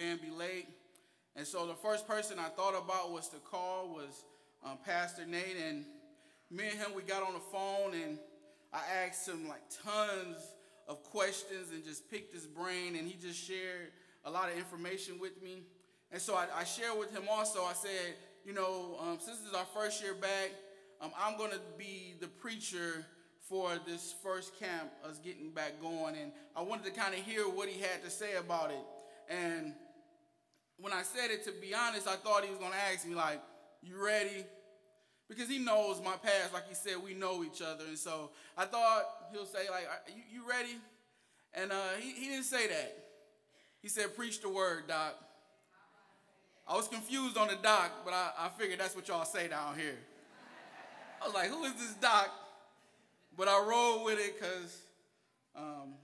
and be late. And so the first person I thought about was to call was um, Pastor Nate, and me and him we got on the phone, and I asked him like tons of questions and just picked his brain, and he just shared a lot of information with me. And so I, I shared with him also. I said, you know, um, since this is our first year back, um, I'm going to be the preacher for this first camp, us getting back going. And I wanted to kind of hear what he had to say about it. And when I said it, to be honest, I thought he was going to ask me, like, you ready? Because he knows my past. Like he said, we know each other. And so I thought he'll say, like, you, you ready? And uh, he, he didn't say that. He said, preach the word, Doc. I was confused on the doc, but I, I figured that's what y'all say down here. I was like, who is this doc? But I rolled with it because um,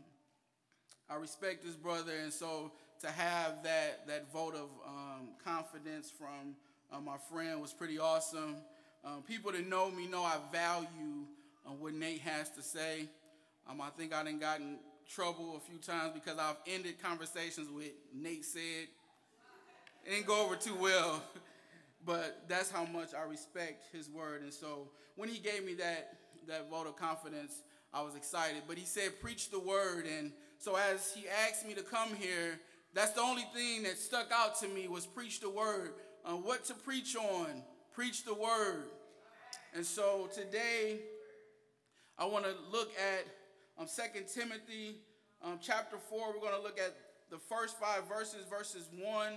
I respect this brother. And so to have that, that vote of um, confidence from uh, my friend was pretty awesome. Um, people that know me know I value uh, what Nate has to say. Um, I think I done gotten trouble a few times because I've ended conversations with Nate said. It didn't go over too well, but that's how much I respect his word. And so when he gave me that that vote of confidence, I was excited. But he said, "Preach the word." And so as he asked me to come here, that's the only thing that stuck out to me was preach the word. Uh, what to preach on? Preach the word. And so today, I want to look at um, 2 Timothy um, chapter 4. We're going to look at the first five verses, verses 1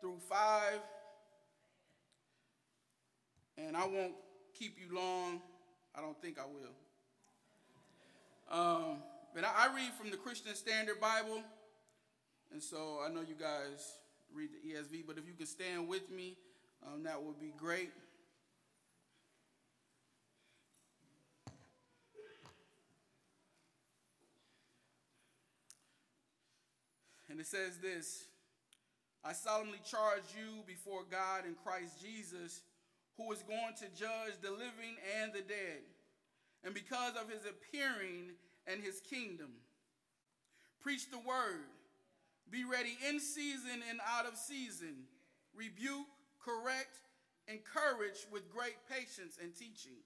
through 5. And I won't keep you long. I don't think I will. Um, but I, I read from the Christian Standard Bible. And so I know you guys read the ESV, but if you can stand with me, um, that would be great. And it says this I solemnly charge you before God and Christ Jesus, who is going to judge the living and the dead, and because of his appearing and his kingdom. Preach the word. Be ready in season and out of season. Rebuke, correct, encourage with great patience and teaching.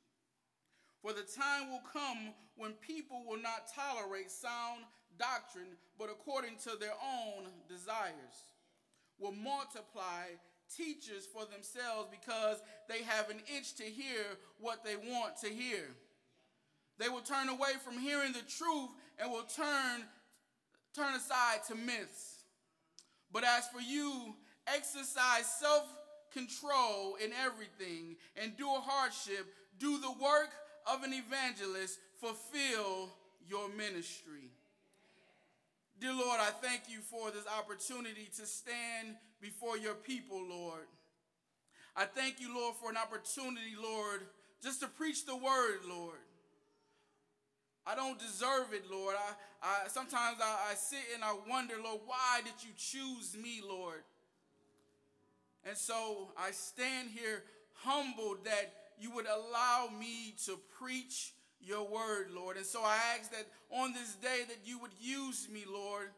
For the time will come when people will not tolerate sound doctrine, but according to their own desires will multiply teachers for themselves because they have an itch to hear what they want to hear. They will turn away from hearing the truth and will turn, turn aside to myths. But as for you, exercise self control in everything, endure hardship, do the work of an evangelist, fulfill your ministry. Dear Lord, I thank you for this opportunity to stand before your people, Lord. I thank you, Lord, for an opportunity, Lord, just to preach the word, Lord. I don't deserve it, Lord. I, I sometimes I, I sit and I wonder, Lord, why did you choose me, Lord? And so I stand here humbled that you would allow me to preach your word, Lord. And so I ask that on this day that you would use me, Lord.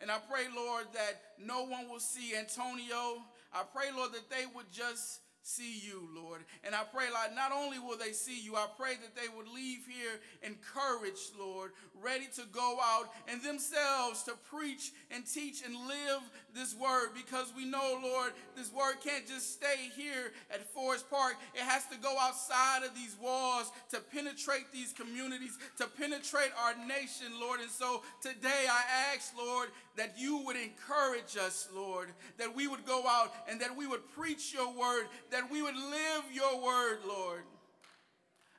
And I pray, Lord, that no one will see Antonio. I pray, Lord, that they would just see you, Lord. And I pray, Lord, not only will they see you, I pray that they would leave here encouraged, Lord, ready to go out and themselves to preach and teach and live this word because we know, Lord, this word can't just stay here at Forest Park. It has to go outside of these walls to penetrate these communities, to penetrate our nation, Lord. And so today I ask, Lord, that you would encourage us, Lord, that we would go out and that we would preach your word, that we would live your word, Lord.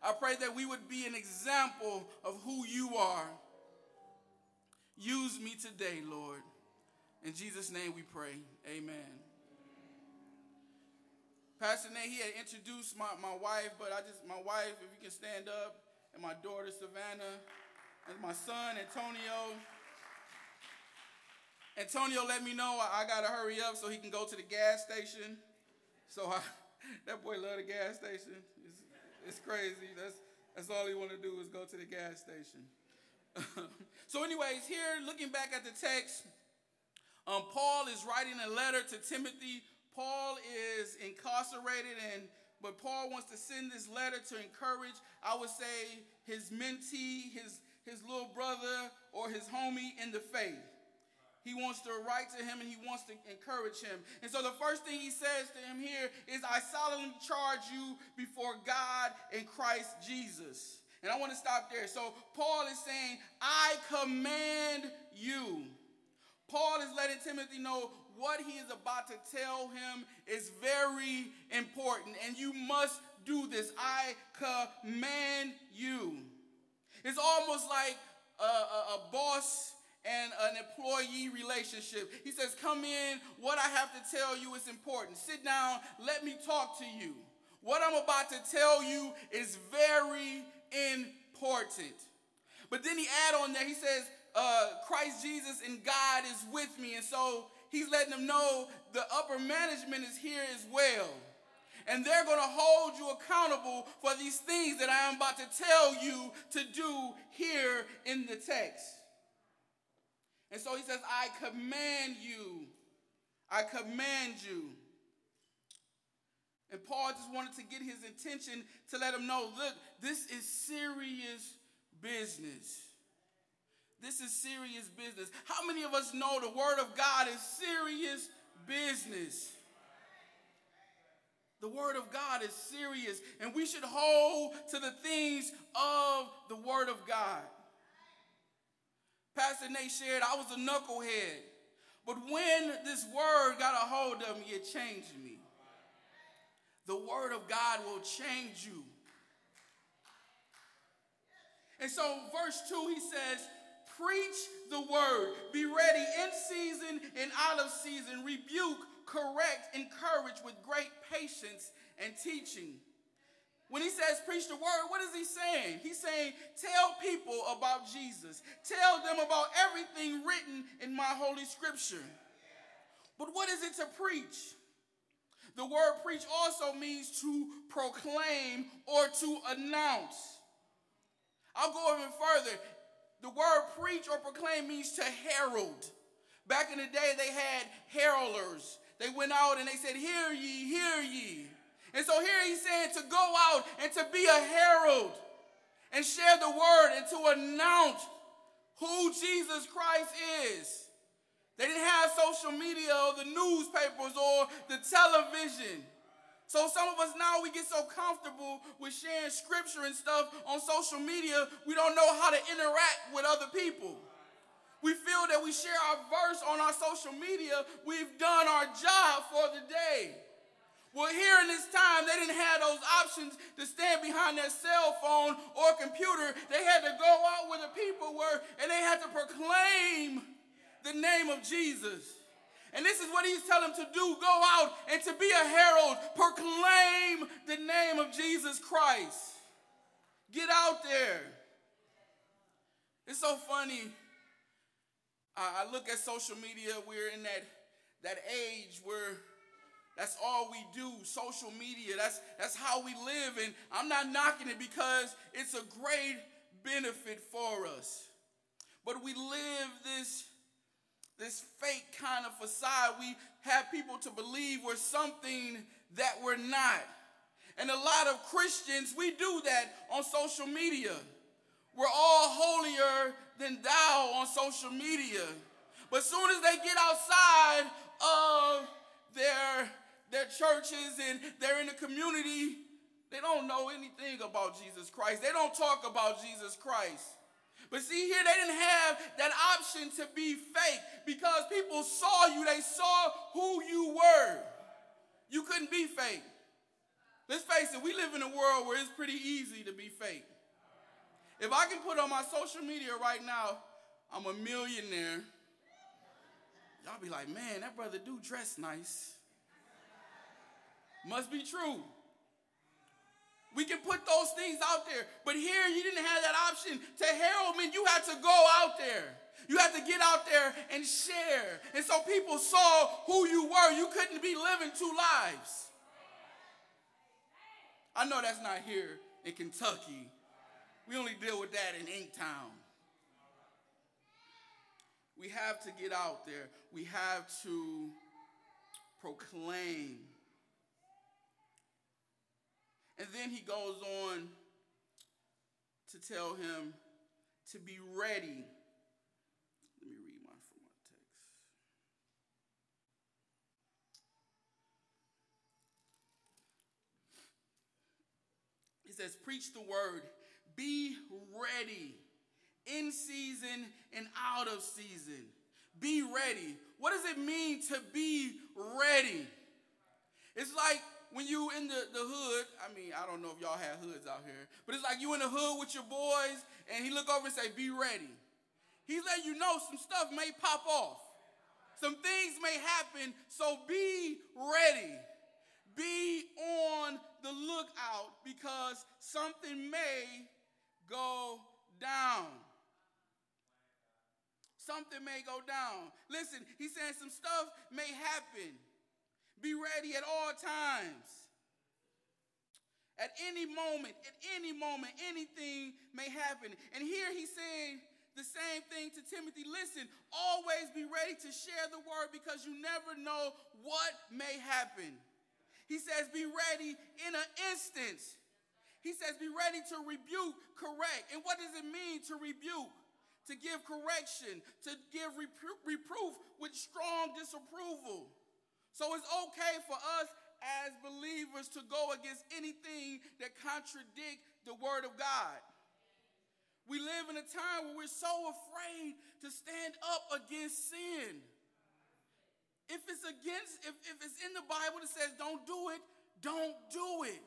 I pray that we would be an example of who you are. Use me today, Lord. In Jesus' name we pray. Amen. Pastor Nate, he had introduced my, my wife, but I just, my wife, if you can stand up, and my daughter Savannah, and my son Antonio. Antonio let me know I, I got to hurry up so he can go to the gas station. So I, that boy love the gas station. It's, it's crazy. That's, that's all he want to do is go to the gas station. so anyways, here looking back at the text, Um, Paul is writing a letter to Timothy. Paul is incarcerated, and but Paul wants to send this letter to encourage, I would say, his mentee, his, his little brother, or his homie in the faith. He wants to write to him and he wants to encourage him. And so the first thing he says to him here is, I solemnly charge you before God and Christ Jesus. And I want to stop there. So Paul is saying, I command you. Paul is letting Timothy know what he is about to tell him is very important, and you must do this. I command you. It's almost like a, a, a boss and an employee relationship. He says, Come in, what I have to tell you is important. Sit down, let me talk to you. What I'm about to tell you is very important. But then he add on there, he says, uh, Christ Jesus and God is with me. And so he's letting them know the upper management is here as well. And they're going to hold you accountable for these things that I am about to tell you to do here in the text. And so he says, I command you. I command you. And Paul just wanted to get his attention to let him know look, this is serious business. This is serious business. How many of us know the Word of God is serious business? The Word of God is serious, and we should hold to the things of the Word of God. Pastor Nate shared, I was a knucklehead, but when this Word got a hold of me, it changed me. The Word of God will change you. And so, verse 2, he says, Preach the word. Be ready in season and out of season. Rebuke, correct, encourage with great patience and teaching. When he says preach the word, what is he saying? He's saying tell people about Jesus. Tell them about everything written in my holy scripture. But what is it to preach? The word preach also means to proclaim or to announce. I'll go even further. The word preach or proclaim means to herald. Back in the day, they had heralders. They went out and they said, Hear ye, hear ye. And so here he's saying to go out and to be a herald and share the word and to announce who Jesus Christ is. They didn't have social media or the newspapers or the television. So some of us now we get so comfortable with sharing scripture and stuff on social media, we don't know how to interact with other people. We feel that we share our verse on our social media, we've done our job for the day. Well, here in this time, they didn't have those options to stand behind their cell phone or computer. They had to go out where the people were and they had to proclaim the name of Jesus. And this is what he's telling them to do go out and to be a herald, proclaim the name of Jesus Christ. Get out there. It's so funny. I, look at social media, we're in that, that age where that's all we do, social media. That's, that's how we live. And I'm not knocking it because it's a great benefit for us. But we live this this fake kind of facade. We have people to believe we're something that we're not. And a lot of Christians, we do that on social media. We're all holier than thou on social media. But soon as they get outside of their, their churches and they're in the community, they don't know anything about Jesus Christ. They don't talk about Jesus Christ. But see here, they didn't have that option to be fake because people saw you, they saw who you were. You couldn't be fake. Let's face it, we live in a world where it's pretty easy to be fake. If I can put on my social media right now, I'm a millionaire. Y'all be like, man, that brother do dress nice. Must be true. We can put those things out there. But here you didn't have that option. To herald mean you had to go out there. You had to get out there and share. And so people saw who you were. You couldn't be living two lives. I know that's not here in Kentucky. We only deal with that in Inktown. We have to get out there. We have to proclaim. And then he goes on to tell him to be ready. Let me read my from my text. He says, Preach the word, be ready in season and out of season. Be ready. What does it mean to be ready? It's like when you in the, the hood, I mean, I don't know if y'all have hoods out here, but it's like you in the hood with your boys, and he look over and say, be ready. He's letting you know some stuff may pop off. Some things may happen, so be ready. Be on the lookout because something may go down. Something may go down. Listen, he's saying some stuff may happen. Be ready at all times. At any moment, at any moment, anything may happen. And here he's saying the same thing to Timothy. Listen, always be ready to share the word because you never know what may happen. He says, be ready in an instant. He says, be ready to rebuke, correct. And what does it mean to rebuke? To give correction, to give repro- reproof with strong disapproval. So it's okay for us as believers to go against anything that contradict the word of God. We live in a time where we're so afraid to stand up against sin. If it's against, if, if it's in the Bible that says don't do it, don't do it.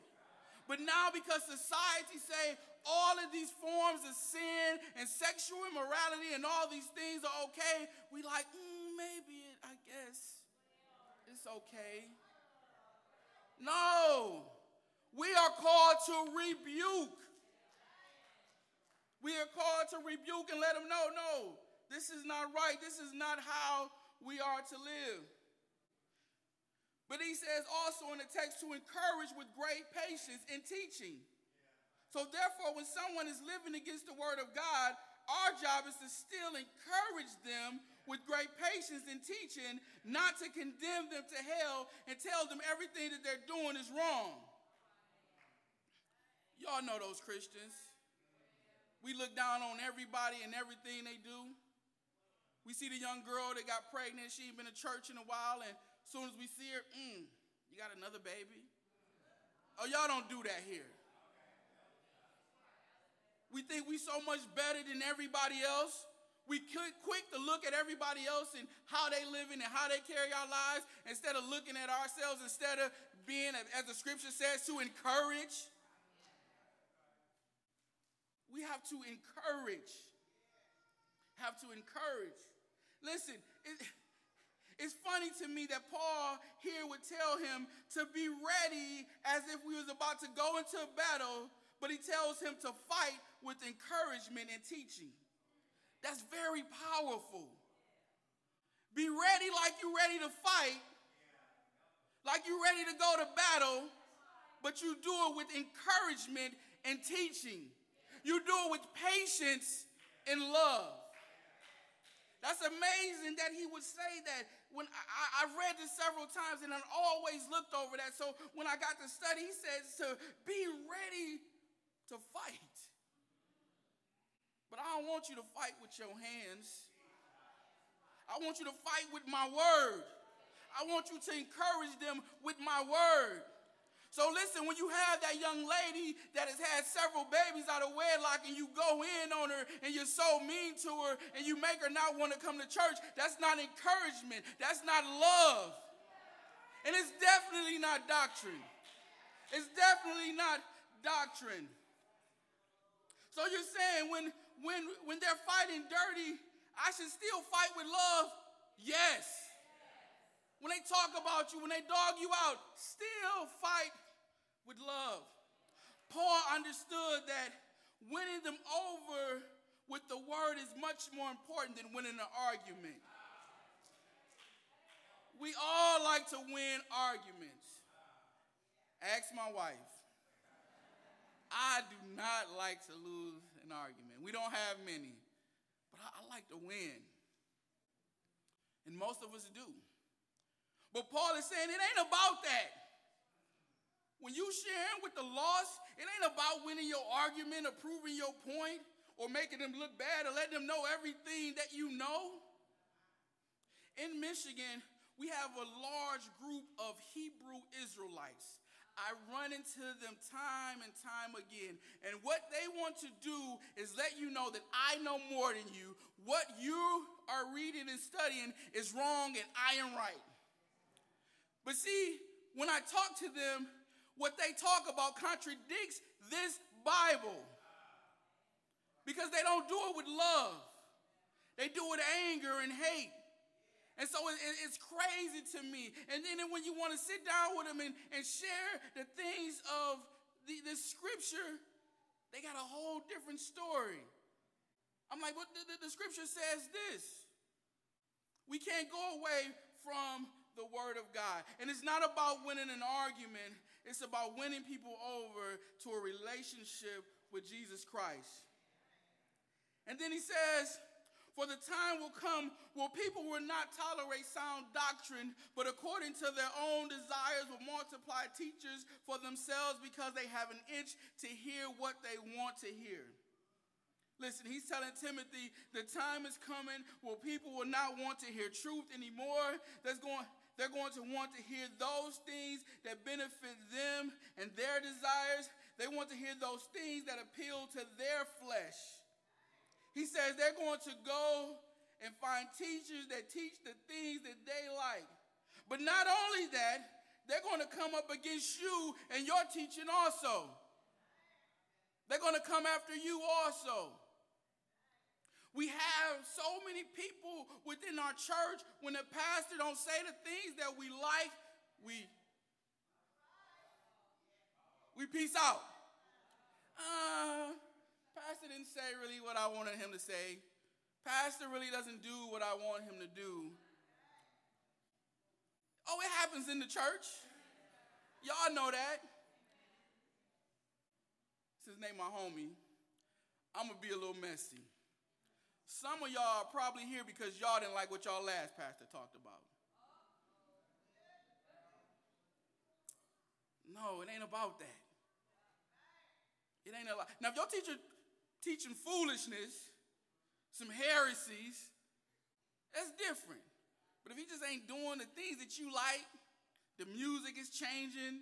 But now because society say all of these forms of sin and sexual immorality and all these things are okay, we like, mm, maybe okay. No, we are called to rebuke. We are called to rebuke and let them know no, this is not right. This is not how we are to live. But he says also in the text to encourage with great patience in teaching. So, therefore, when someone is living against the word of God, our job is to still encourage them with great patience in teaching, not to condemn them to hell and tell them everything that they're doing is wrong. Y'all know those Christians. We look down on everybody and everything they do. We see the young girl that got pregnant. She ain't been to church in a while, and as soon as we see her, mm, you got another baby? Oh, y'all don't do that here. We think we so much better than everybody else. We quick to look at everybody else and how they living and how they carry our lives instead of looking at ourselves, instead of being, as the scripture says, to encourage. We have to encourage. Have to encourage. Listen, it, it's funny to me that Paul here would tell him to be ready as if we was about to go into battle, but he tells him to fight with encouragement and teaching. That's very powerful. Be ready like you're ready to fight, like you're ready to go to battle, but you do it with encouragement and teaching. You do it with patience and love. That's amazing that he would say that. When I, have read this several times and I've always looked over that. So when I got to study, he says to be ready to fight. But I don't want you to fight with your hands. I want you to fight with my word. I want you to encourage them with my word. So listen, when you have that young lady that has had several babies out of wedlock and you go in on her and you're so mean to her and you make her not want to come to church, that's not encouragement. That's not love. And it's definitely not doctrine. It's definitely not doctrine. So you're saying when when, when they're fighting dirty, I should still fight with love? Yes. When they talk about you, when they dog you out, still fight with love. Paul understood that winning them over with the word is much more important than winning an argument. We all like to win arguments. Ask my wife. I do not like to lose an argument. We don't have many, but I, I like to win. And most of us do. But Paul is saying it ain't about that. When you sharing with the lost, it ain't about winning your argument or proving your point or making them look bad or letting them know everything that you know. In Michigan, we have a large group of Hebrew Israelites. I run into them time and time again. And what they want to do is let you know that I know more than you. What you are reading and studying is wrong and I am right. But see, when I talk to them, what they talk about contradicts this Bible. Because they don't do it with love, they do it with anger and hate. And so it, it's crazy to me. And then when you want to sit down with them and, and share the things of the, the scripture, they got a whole different story. I'm like, but the, the, the scripture says this. We can't go away from the word of God. And it's not about winning an argument, it's about winning people over to a relationship with Jesus Christ. And then he says, for the time will come where people will not tolerate sound doctrine, but according to their own desires will multiply teachers for themselves because they have an itch to hear what they want to hear. Listen, he's telling Timothy the time is coming where people will not want to hear truth anymore. There's going, they're going to want to hear those things that benefit them and their desires. They want to hear those things that appeal to their flesh. He says they're going to go and find teachers that teach the things that they like. But not only that, they're going to come up against you and your teaching also. They're going to come after you also. We have so many people within our church when the pastor don't say the things that we like, we we peace out. Uh, Pastor didn't say really what I wanted him to say. Pastor really doesn't do what I want him to do. Oh, it happens in the church. Y'all know that. Since Nate my homie, I'm gonna be a little messy. Some of y'all are probably here because y'all didn't like what y'all last pastor talked about. No, it ain't about that. It ain't a lot. Now, if your teacher teaching foolishness, some heresies, that's different. But if he just ain't doing the things that you like, the music is changing.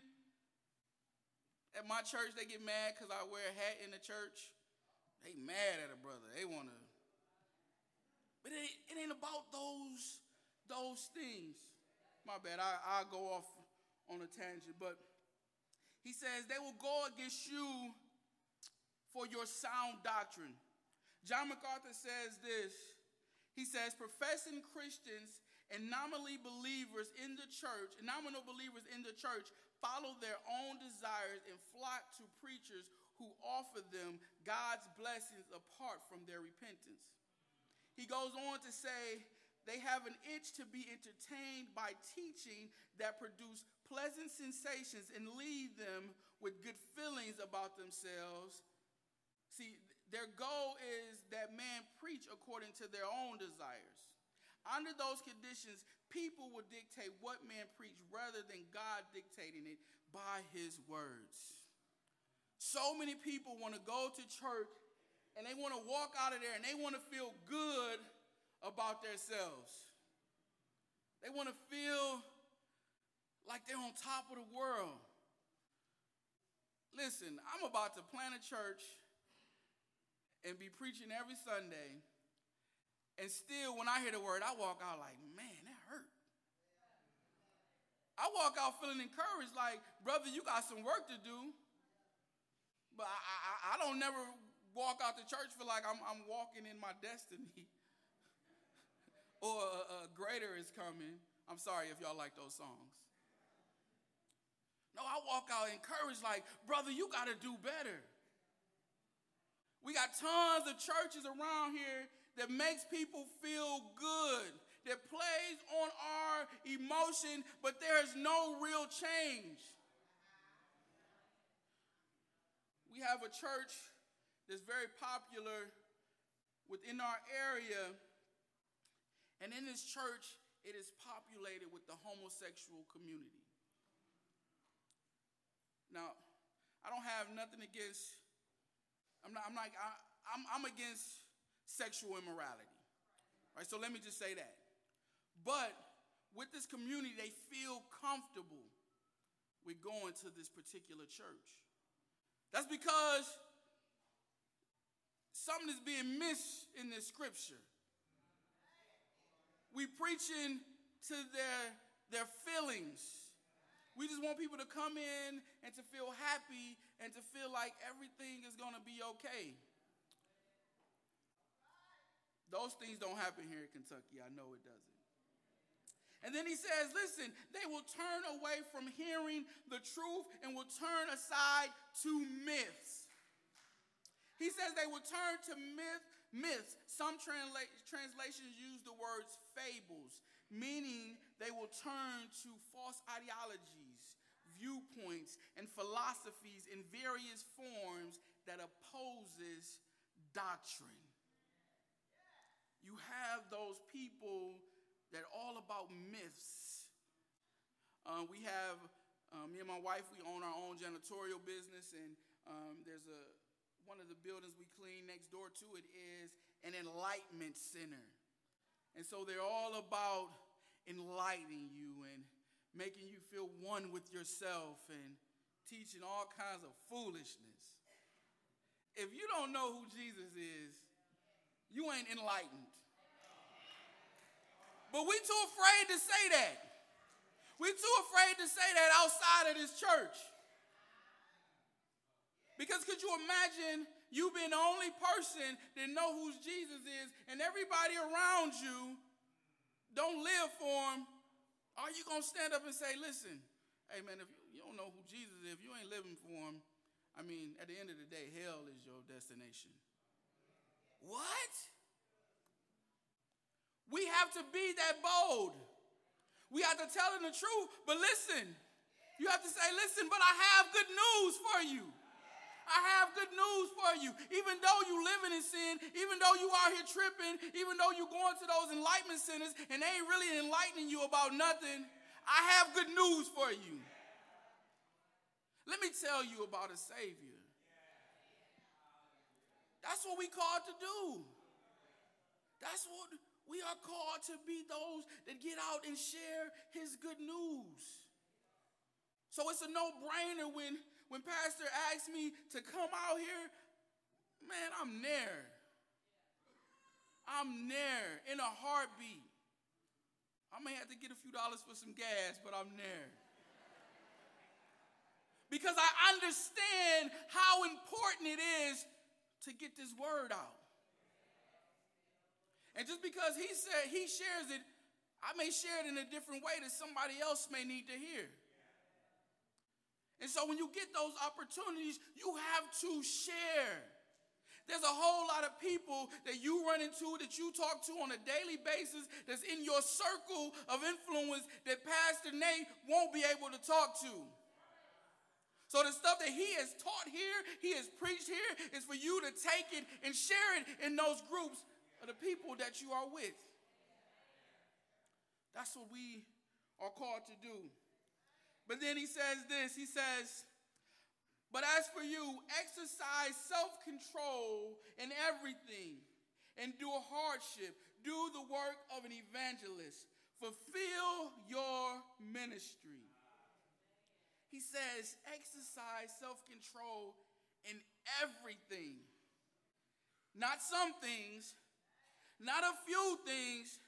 At my church, they get mad because I wear a hat in the church. They mad at a brother. They want to. But it, it ain't about those, those things. My bad, I, I'll go off on a tangent. But he says they will go against you for your sound doctrine. John MacArthur says this. He says, professing Christians and nominally believers in the church, nominal believers in the church, follow their own desires and flock to preachers who offer them God's blessings apart from their repentance. He goes on to say, they have an itch to be entertained by teaching that produce pleasant sensations and leave them with good feelings about themselves See, their goal is that man preach according to their own desires. Under those conditions, people will dictate what man preach rather than God dictating it by his words. So many people want to go to church and they want to walk out of there and they want to feel good about themselves. They want to feel like they're on top of the world. Listen, I'm about to plant a church and be preaching every Sunday, and still, when I hear the word, I walk out like, man, that hurt. I walk out feeling encouraged, like, brother, you got some work to do. But I, I, I don't never walk out the church feel like I'm, I'm walking in my destiny or a, a greater is coming. I'm sorry if y'all like those songs. No, I walk out encouraged, like, brother, you got to do better. We got tons of churches around here that makes people feel good, that plays on our emotion, but there is no real change. We have a church that's very popular within our area, and in this church, it is populated with the homosexual community. Now, I don't have nothing against, I'm not, I'm I, I'm, I'm against sexual immorality. Right? So let me just say that. But with this community, they feel comfortable with going to this particular church. That's because something is being missed in this scripture. We preaching to their, their feelings. We just want people to come in and to feel happy and to feel like everything is going to be okay. Those things don't happen here in Kentucky. I know it doesn't. And then he says, listen, they will turn away from hearing the truth and will turn aside to myths. He says they will turn to myth, myths. Some transla- translations use the words fables, meaning they will turn to false ideologies, viewpoints, and philosophies in various forms that opposes doctrine you have those people that are all about myths. Uh, we have, um, me and my wife, we own our own janitorial business, and um, there's a one of the buildings we clean next door to it is an enlightenment center. And so they're all about enlightening you and making you feel one with yourself and teaching all kinds of foolishness. If you don't know who Jesus is, you ain't enlightened. But we too afraid to say that. We too afraid to say that outside of this church. Because could you imagine you being the only person that know who Jesus is and everybody around you don't live for him? Are you going to stand up and say, listen, hey man, if you, you don't know who Jesus is, if you ain't living for him, I mean, at the end of the day, hell is your destination. What? We have to be that bold. We have to tell them the truth. But listen, you have to say, listen, but I have good news for you. I have good news for you. Even though you're living in sin, even though you out here tripping, even though you're going to those enlightenment centers and they ain't really enlightening you about nothing, I have good news for you. Let me tell you about a Savior. That's what we called to do. That's what we are called to be those that get out and share his good news. So it's a no brainer when, when Pastor asks me to come out here, man, I'm there. I'm there in a heartbeat. I may have to get a few dollars for some gas, but I'm there. Because I understand how important it is to get this word out. And just because he said he shares it, I may share it in a different way that somebody else may need to hear. And so when you get those opportunities, you have to share. There's a whole lot of people that you run into, that you talk to on a daily basis, that's in your circle of influence that Pastor Nate won't be able to talk to. So the stuff that he has taught here, he has preached here, is for you to take it and share it in those groups of the people that you are with. That's what we are called to do. But then he says this he says, But as for you, exercise self control in everything, endure hardship, do the work of an evangelist, fulfill your ministry. He says, exercise self control in everything. Not some things, not a few things,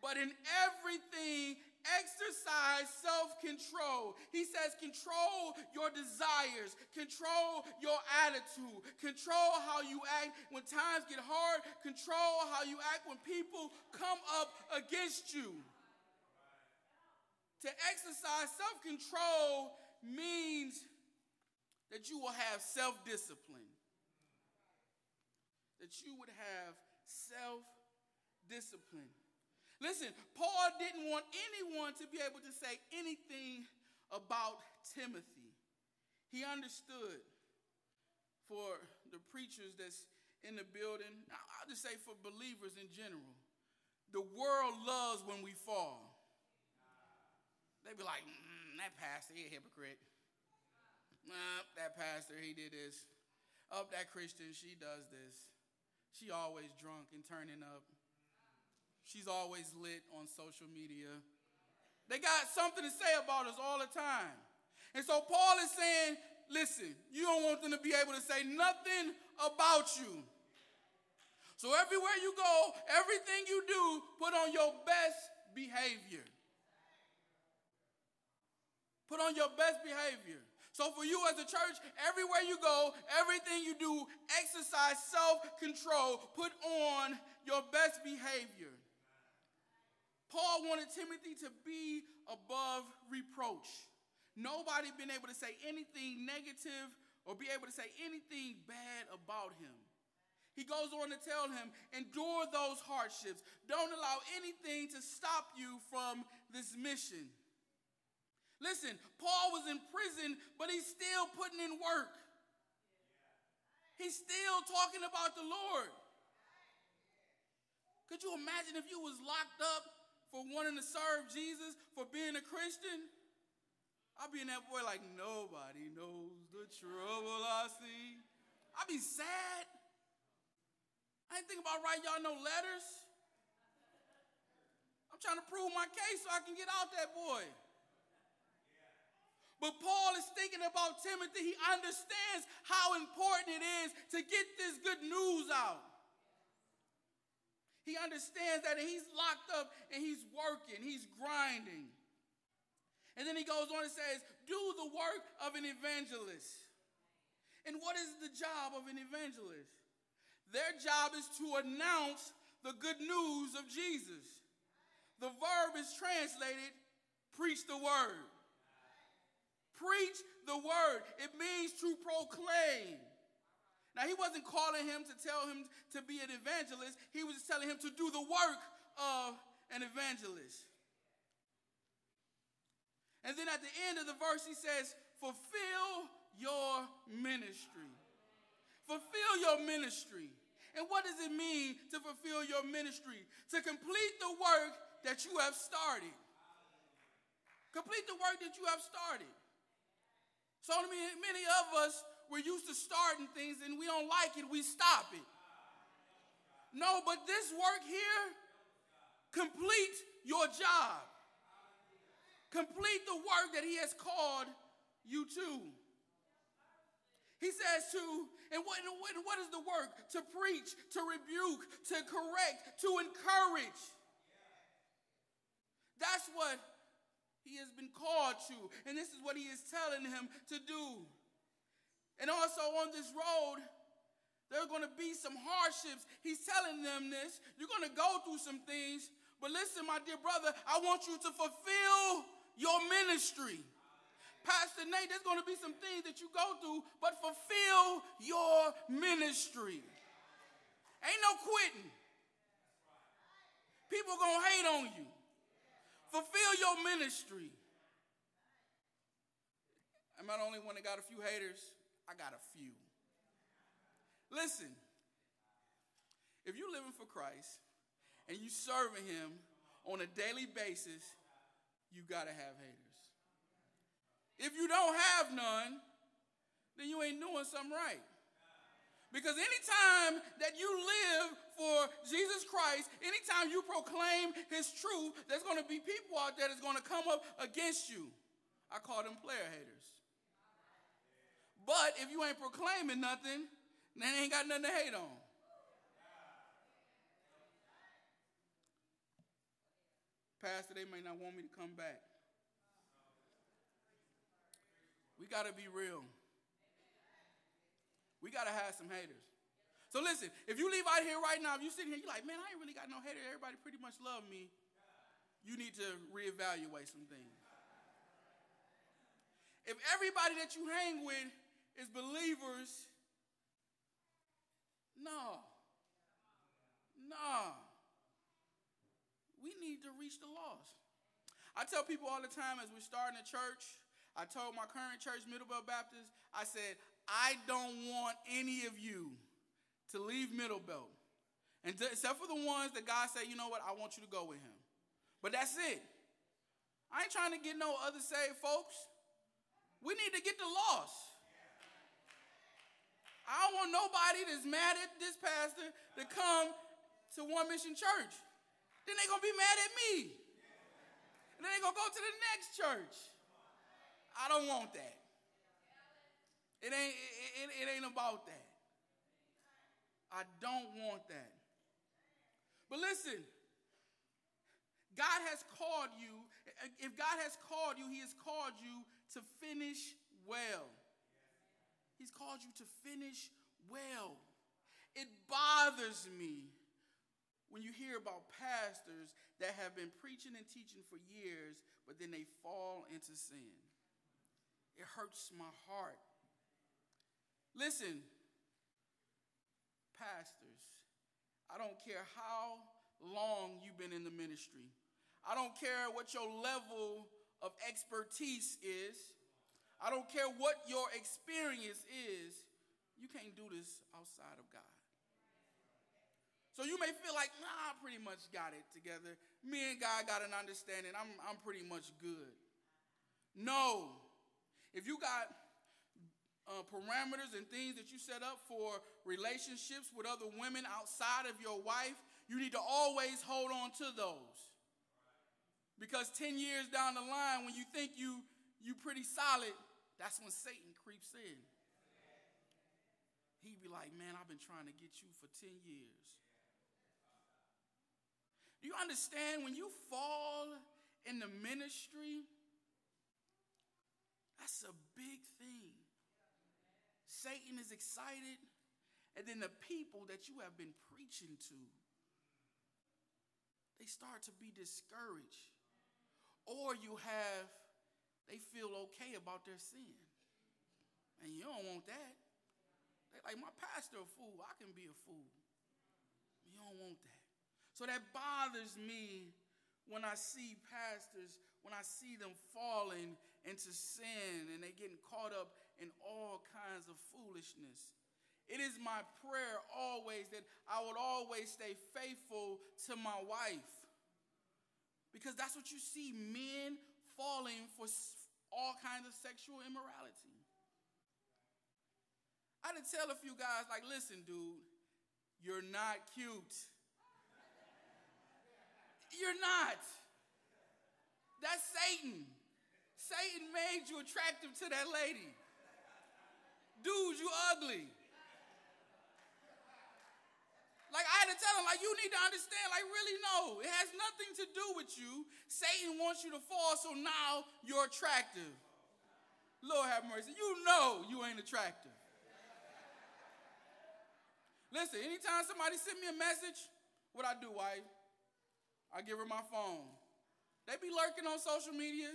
but in everything, exercise self control. He says, control your desires, control your attitude, control how you act when times get hard, control how you act when people come up against you. To exercise self control means that you will have self discipline, that you would have self discipline. Listen, Paul didn't want anyone to be able to say anything about Timothy. He understood for the preachers that's in the building, I'll just say for believers in general, the world loves when we fall. They be like, mm, that pastor, he a hypocrite. Nah, that pastor, he did this. Up, that Christian, she does this. She always drunk and turning up. She's always lit on social media. They got something to say about us all the time. And so Paul is saying, listen, you don't want them to be able to say nothing about you. So everywhere you go, everything you do, put on your best behavior. Put on your best behavior. So for you as a church, everywhere you go, everything you do, exercise self-control. Put on your best behavior. Paul wanted Timothy to be above reproach. Nobody been able to say anything negative or be able to say anything bad about him. He goes on to tell him, endure those hardships. Don't allow anything to stop you from this mission. Listen, Paul was in prison, but he's still putting in work. He's still talking about the Lord. Could you imagine if you was locked up for wanting to serve Jesus, for being a Christian? I'd be in that boy like, nobody knows the trouble I see. I'd be sad. I ain't thinking about writing y'all no letters. I'm trying to prove my case so I can get out that boy. But Paul is thinking about Timothy. He understands how important it is to get this good news out. He understands that he's locked up and he's working, he's grinding. And then he goes on and says, Do the work of an evangelist. And what is the job of an evangelist? Their job is to announce the good news of Jesus. The verb is translated preach the word. Preach the word. It means to proclaim. Now, he wasn't calling him to tell him to be an evangelist, he was telling him to do the work of an evangelist. And then at the end of the verse, he says, Fulfill your ministry. Fulfill your ministry. And what does it mean to fulfill your ministry? To complete the work that you have started. Complete the work that you have started. So many, of us, we're used to starting things and we don't like it, we stop it. No, but this work here, complete your job. Complete the work that he has called you to. He says to, and what, and what is the work? To preach, to rebuke, to correct, to encourage. That's what he has been called to. And this is what he is telling him to do. And also on this road, there are going to be some hardships. He's telling them this. You're going to go through some things. But listen, my dear brother, I want you to fulfill your ministry. Pastor Nate, there's going to be some things that you go through, but fulfill your ministry. Ain't no quitting. People going to hate on you. Fulfill your ministry. I'm not only one that got a few haters, I got a few. Listen, if you're living for Christ and you serving him on a daily basis, you got to have haters. If you don't have none, then you ain't doing something right. Because anytime that you live for Jesus Christ, anytime you proclaim his truth, there's going to be people out there that's going to come up against you. I call them player haters. But if you ain't proclaiming nothing, then ain't got nothing to hate on. Pastor, they may not want me to come back. We got to be real. We got to have some haters. So listen, if you leave out here right now, if you sitting here, you're like, man, I ain't really got no haters. Everybody pretty much love me. You need to reevaluate some things. If everybody that you hang with is believers, no. No. We need to reach the lost. I tell people all the time as we're starting a church, I told my current church, Middlebelt Baptist, I said, I don't want any of you to leave Middlebelt. And to, except for the ones that God said, you know what, I want you to go with him. But that's it. I ain't trying to get no other saved folks. We need to get the lost. I don't want nobody that's mad at this pastor to come to One Mission Church. Then they're going to be mad at me. And then they're going to go to the next church. I don't want that. It ain't, it, it, it ain't about that. I don't want that. But listen, God has called you. If God has called you, He has called you to finish well. He's called you to finish well. It bothers me when you hear about pastors that have been preaching and teaching for years, but then they fall into sin. It hurts my heart. Listen, pastors, I don't care how long you've been in the ministry. I don't care what your level of expertise is. I don't care what your experience is. You can't do this outside of God. So you may feel like, nah, I pretty much got it together. Me and God got an understanding. I'm, I'm pretty much good. No. If you got uh, parameters and things that you set up for relationships with other women outside of your wife, you need to always hold on to those. Because 10 years down the line, when you think you you pretty solid, that's when Satan creeps in. He'd be like, man, I've been trying to get you for 10 years. Do you understand when you fall in the ministry? That's a big thing. Satan is excited, and then the people that you have been preaching to, they start to be discouraged. Or you have, they feel okay about their sin. And you don't want that. They like, my pastor a fool. I can be a fool. You don't want that. So that bothers me when I see pastors, when I see them falling into sin and they getting caught up in all kinds of foolishness. It is my prayer always that I would always stay faithful to my wife. Because that's what you see men falling for all kinds of sexual immorality. I to tell a few guys, like, listen, dude, you're not cute. You're not. That's Satan. Satan made you attractive to that lady. Dude, you ugly. Like I had to tell him, like, you need to understand, like, really, no. It has nothing to do with you. Satan wants you to fall, so now you're attractive. Lord have mercy. You know you ain't attractive. Listen, anytime somebody send me a message, what I do, wife? I give her my phone. They be lurking on social media.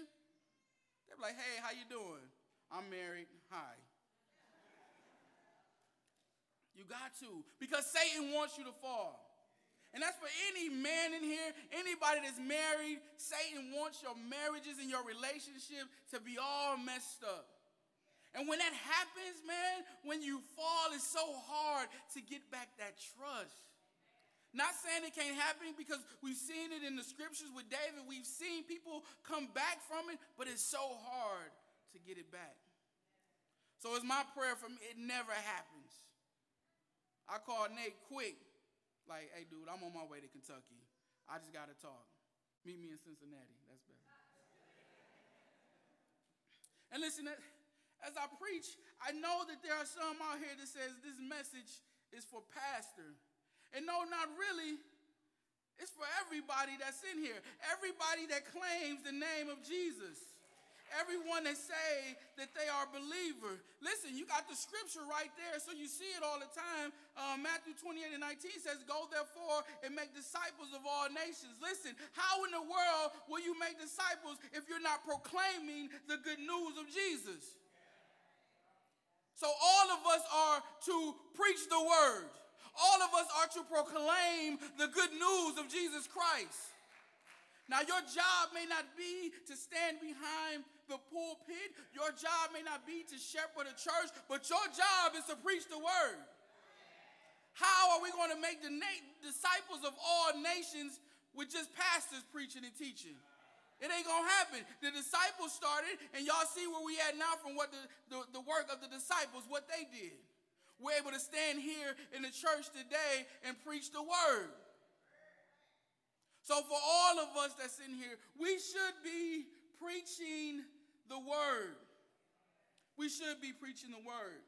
They be like, hey, how you doing? I'm married. Hi. You got to. Because Satan wants you to fall. And that's for any man in here, anybody that's married. Satan wants your marriages and your relationship to be all messed up. And when that happens, man, when you fall, it's so hard to get back that trust. Not saying it can't happen because we've seen it in the scriptures with David. We've seen people come back from it, but it's so hard to get it back. So it's my prayer for me, it never happens. I called Nate quick, like, hey, dude, I'm on my way to Kentucky. I just got to talk. Meet me in Cincinnati. That's better. and listen, as I preach, I know that there are some out here that says this message is for pastor. And no, not really. It's for everybody that's in here. Everybody that claims the name of Jesus everyone that say that they are believer. Listen, you got the scripture right there, so you see it all the time. Uh, Matthew 28 and 19 says, Go therefore and make disciples of all nations. Listen, how in the world will you make disciples if you're not proclaiming the good news of Jesus? So all of us are to preach the word. All of us are to proclaim the good news of Jesus Christ. Now, your job may not be to stand behind the pulpit. Your job may not be to shepherd a church, but your job is to preach the word. How are we going to make the na- disciples of all nations with just pastors preaching and teaching? It ain't gonna happen. The disciples started, and y'all see where we at now from what the, the, the, work of the disciples, what they did. We're able to stand here in the church today and preach the word. So, for all of us that's in here, we should be preaching the word. We should be preaching the word.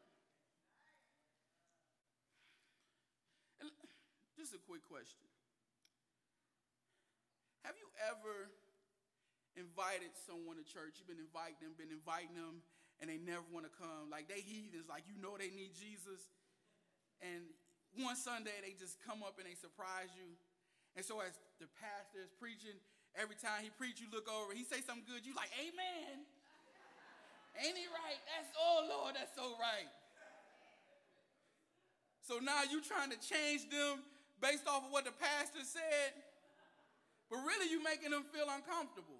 Just a quick question Have you ever invited someone to church? You've been inviting them, been inviting them, and they never want to come. Like they heathens, like you know they need Jesus. And one Sunday they just come up and they surprise you. And so as the pastor is preaching, every time he preach, you look over, he say something good, you like, Amen. Ain't he right? That's oh Lord, that's so right. So now you trying to change them based off of what the pastor said, but really you making them feel uncomfortable.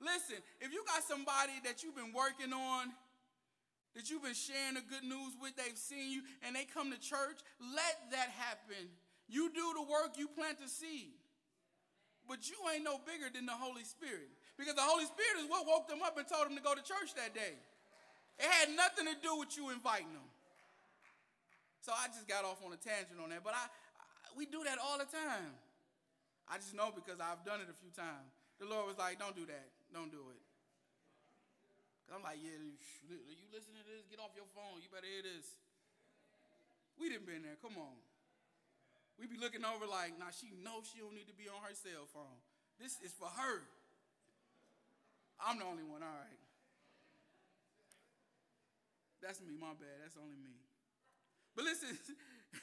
Listen, if you got somebody that you've been working on, that you've been sharing the good news with, they've seen you, and they come to church, let that happen. You do the work, you plant the seed. But you ain't no bigger than the Holy Spirit. Because the Holy Spirit is what woke them up and told them to go to church that day. It had nothing to do with you inviting them. So I just got off on a tangent on that. But I, I we do that all the time. I just know because I've done it a few times. The Lord was like, don't do that. Don't do it. Cause I'm like, yeah, you, you listening to this? Get off your phone. You better hear this. We didn't been there. Come on. We be looking over like, nah, she knows she don't need to be on her cell phone. This is for her. I'm the only one, all right. That's me, my bad. That's only me. But listen,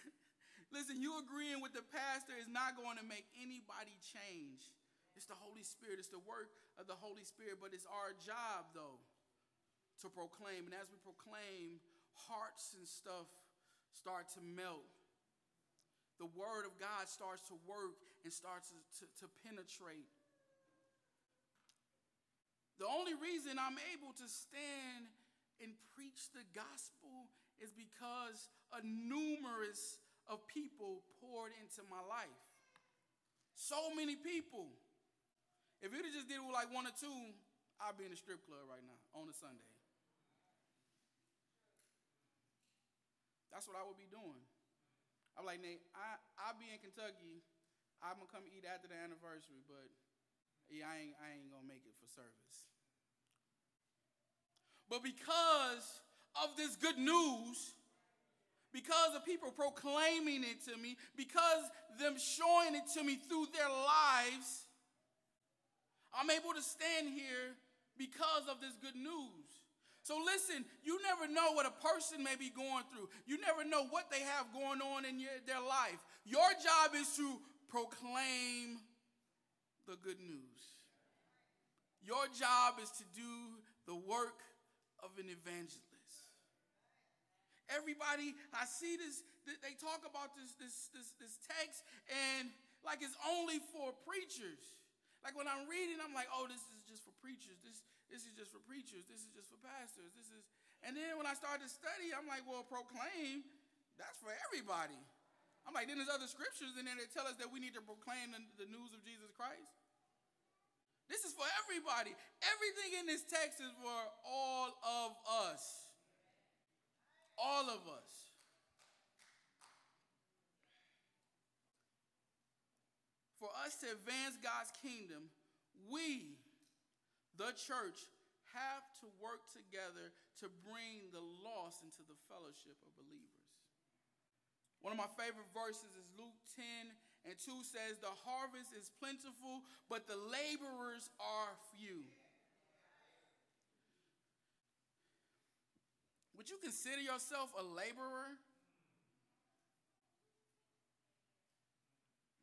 listen, you agreeing with the pastor is not going to make anybody change. It's the Holy Spirit, it's the work of the Holy Spirit, but it's our job, though, to proclaim. And as we proclaim, hearts and stuff start to melt. The word of God starts to work and starts to, to, to penetrate. The only reason I'm able to stand and preach the gospel is because a numerous of people poured into my life. So many people. If you'd have just did it with like one or two, I'd be in a strip club right now on a Sunday. That's what I would be doing. I'm like, Nate, I, I'll be in Kentucky. I'm gonna come eat after the anniversary, but yeah, I ain't, I ain't gonna make it for service. But because of this good news, because of people proclaiming it to me, because them showing it to me through their lives, I'm able to stand here because of this good news. So listen, you never know what a person may be going through. You never know what they have going on in your, their life. Your job is to proclaim the good news. Your job is to do the work of an evangelist. Everybody, I see this, they talk about this, this, this, this text, and like it's only for preachers. Like when I'm reading, I'm like, oh, this is just for preachers. This, this is just for preachers. This is just for pastors. This is, and then when I start to study, I'm like, well, proclaim, that's for everybody. I'm like, then there's other scriptures in there that tell us that we need to proclaim the, the news of Jesus Christ. This is for everybody. Everything in this text is for all of us. All of us. For us to advance God's kingdom, we, the church, have to work together to bring the lost into the fellowship of believers. One of my favorite verses is Luke 10 and 2 says, The harvest is plentiful, but the laborers are few. Would you consider yourself a laborer?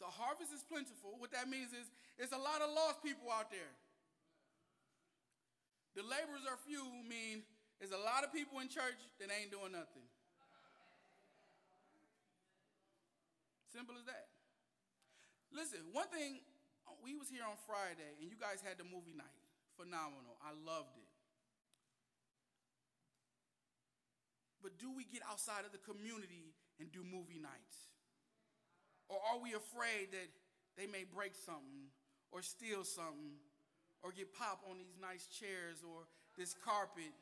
The harvest is plentiful. What that means is there's a lot of lost people out there. The laborers are few mean there's a lot of people in church that ain't doing nothing. Simple as that. Listen, one thing, we was here on Friday and you guys had the movie night. Phenomenal. I loved it. But do we get outside of the community and do movie nights? Or are we afraid that they may break something or steal something or get pop on these nice chairs or this carpet.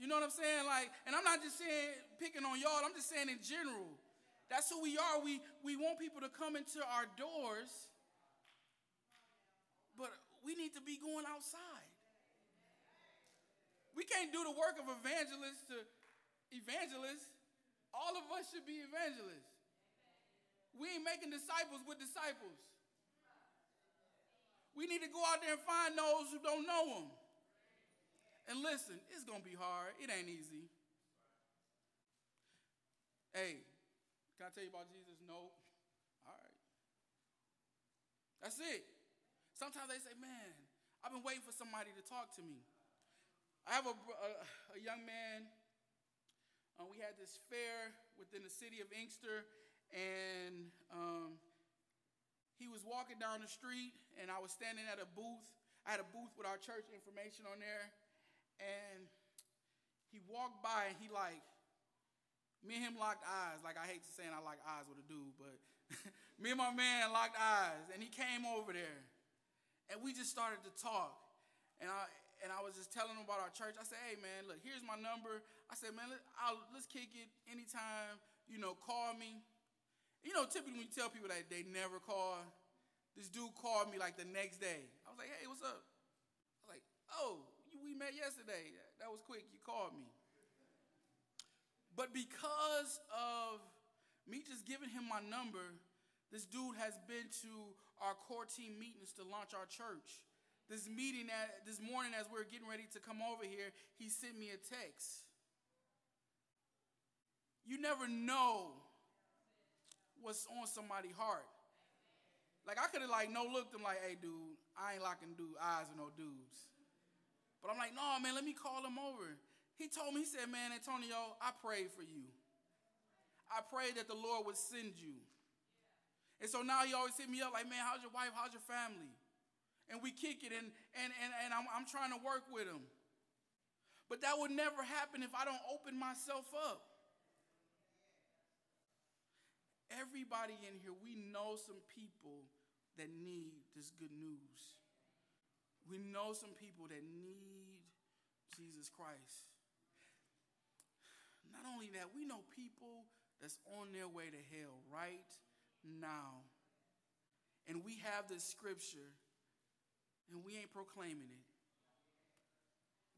You know what I'm saying? Like, and I'm not just saying picking on y'all, I'm just saying in general. That's who we are. We, we want people to come into our doors, but we need to be going outside. We can't do the work of evangelists to evangelists. All of us should be evangelists. We ain't making disciples with disciples. We need to go out there and find those who don't know him. And listen, it's going to be hard. It ain't easy. Hey, can I tell you about Jesus? No. All right. That's it. Sometimes they say, man, I've been waiting for somebody to talk to me. I have a, a, a young man. Uh, we had this fair within the city of Inkster, and um, he was walking down the street, and I was standing at a booth. I had a booth with our church information on there, and he walked by, and he like, me and him locked eyes. Like I hate to saying I like eyes with a dude, but me and my man locked eyes, and he came over there, and we just started to talk, and I and I was just telling him about our church. I said, "Hey man, look, here's my number." I said, "Man, let, us kick it anytime. You know, call me." You know, typically when you tell people that they never call, this dude called me like the next day. I was like, hey, what's up? I was like, oh, we met yesterday. That was quick. You called me. But because of me just giving him my number, this dude has been to our core team meetings to launch our church. This meeting at, this morning, as we are getting ready to come over here, he sent me a text. You never know what's on somebody's heart. Like I could have like no looked him like, hey dude, I ain't locking dude eyes with no dudes. But I'm like, no man, let me call him over. He told me, he said, man, Antonio, I prayed for you. I prayed that the Lord would send you. And so now he always hit me up like, man, how's your wife? How's your family? And we kick it and and and, and I'm, I'm trying to work with him. But that would never happen if I don't open myself up. Everybody in here, we know some people that need this good news. We know some people that need Jesus Christ. Not only that, we know people that's on their way to hell right now. And we have this scripture and we ain't proclaiming it.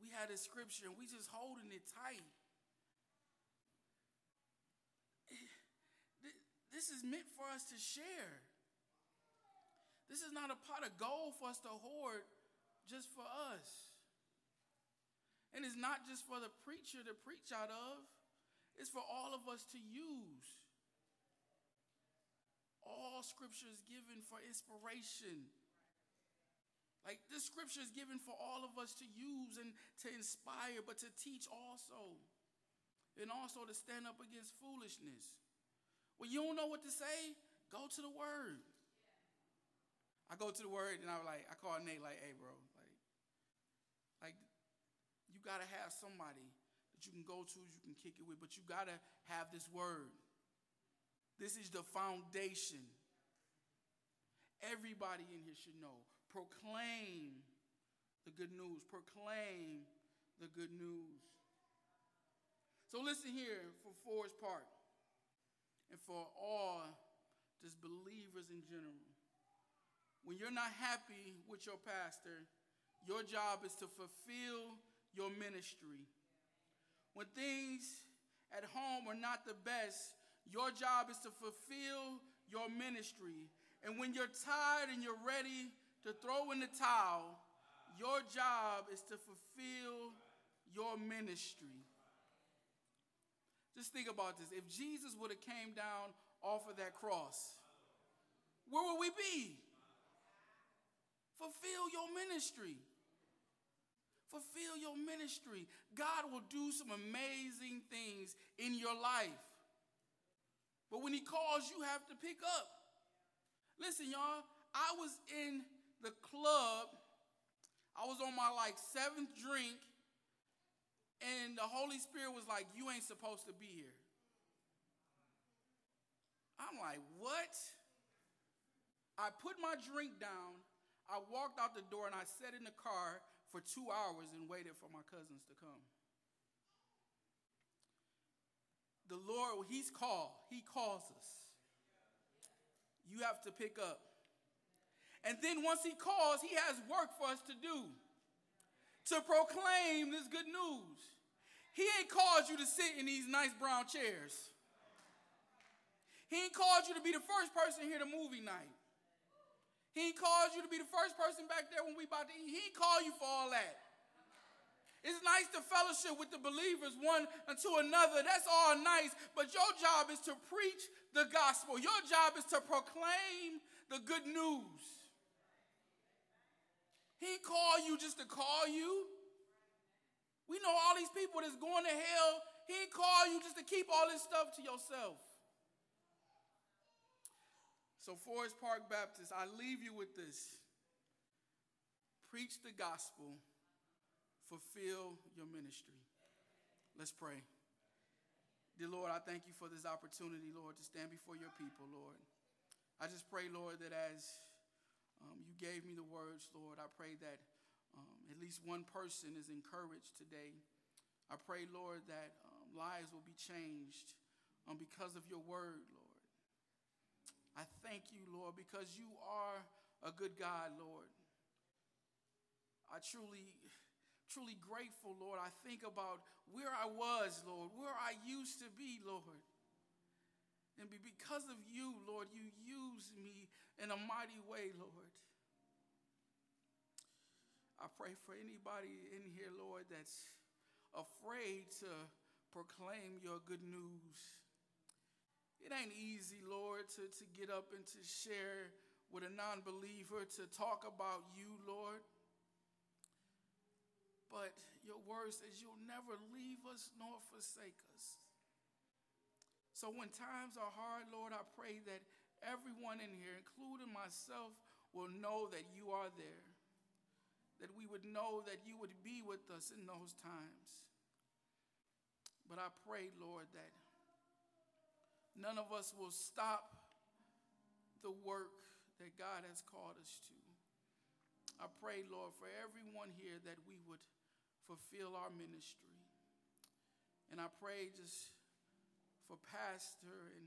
We had this scripture and we just holding it tight. This is meant for us to share. This is not a pot of gold for us to hoard just for us. And it's not just for the preacher to preach out of, it's for all of us to use. All scripture is given for inspiration. Like this scripture is given for all of us to use and to inspire, but to teach also. And also to stand up against foolishness. When you don't know what to say, go to the word. I go to the word and I'm like, I call Nate like, hey bro, you gotta have somebody that you can go to, you can kick it with, but you gotta have this word. This is the foundation. Everybody in here should know. Proclaim the good news. Proclaim the good news. So listen here for Forest Park and for all just believers in general. When you're not happy with your pastor, your job is to fulfill your ministry. When things at home are not the best, your job is to fulfill your ministry. And when you're tired and you're ready to throw in the towel, your job is to fulfill your ministry. Just think about this. If Jesus would have came down off of that cross, where would we be? Fulfill your ministry. Fulfill your ministry. God will do some amazing things in your life. But when He calls, you have to pick up. Listen, y'all, I was in the club. I was on my like seventh drink and the Holy Spirit was like, You ain't supposed to be here. I'm like, What? I put my drink down. I walked out the door and I sat in the car for two hours and waited for my cousins to come. The Lord, He's called, He calls us. You have to pick up. And then once He calls, He has work for us to do to proclaim this good news. He ain't called you to sit in these nice brown chairs. He ain't called you to be the first person here to movie night. He called you to be the first person back there when we about to eat. He called you for all that. It's nice to fellowship with the believers one unto another. That's all nice. But your job is to preach the gospel. Your job is to proclaim the good news. He called you just to call you. We know all these people that's going to hell. He called you just to keep all this stuff to yourself. So, Forest Park Baptist, I leave you with this preach the gospel, fulfill your ministry. Let's pray. Dear Lord, I thank you for this opportunity, Lord, to stand before your people, Lord. I just pray, Lord, that as um, you gave me the words, Lord, I pray that um, at least one person is encouraged today. I pray, Lord, that um, lives will be changed um, because of your word, Lord. I thank you, Lord, because you are a good God, Lord. I truly, truly grateful, Lord. I think about where I was, Lord, where I used to be, Lord. And be because of you, Lord, you use me in a mighty way, Lord. I pray for anybody in here, Lord, that's afraid to proclaim your good news. It ain't easy, Lord, to, to get up and to share with a non believer, to talk about you, Lord. But your word says you'll never leave us nor forsake us. So when times are hard, Lord, I pray that everyone in here, including myself, will know that you are there. That we would know that you would be with us in those times. But I pray, Lord, that none of us will stop the work that God has called us to. I pray, Lord, for everyone here that we would fulfill our ministry. And I pray just for Pastor and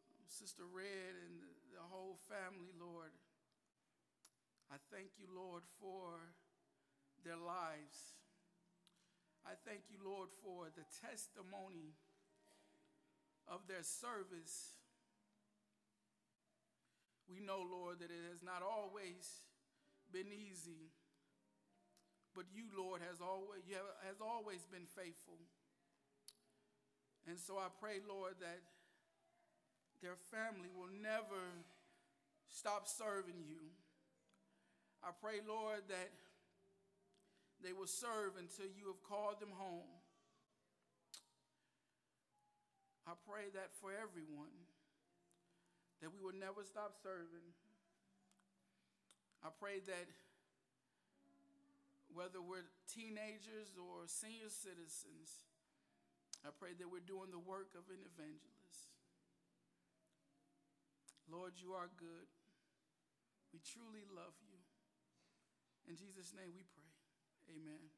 um, Sister Red and the, the whole family, Lord. I thank you, Lord, for their lives. I thank you, Lord, for the testimony of their service, we know, Lord, that it has not always been easy, but you, Lord, has always, you have, has always been faithful. And so I pray, Lord, that their family will never stop serving you. I pray, Lord, that they will serve until you have called them home. I pray that for everyone, that we will never stop serving. I pray that whether we're teenagers or senior citizens, I pray that we're doing the work of an evangelist. Lord, you are good. We truly love you. In Jesus' name we pray. Amen.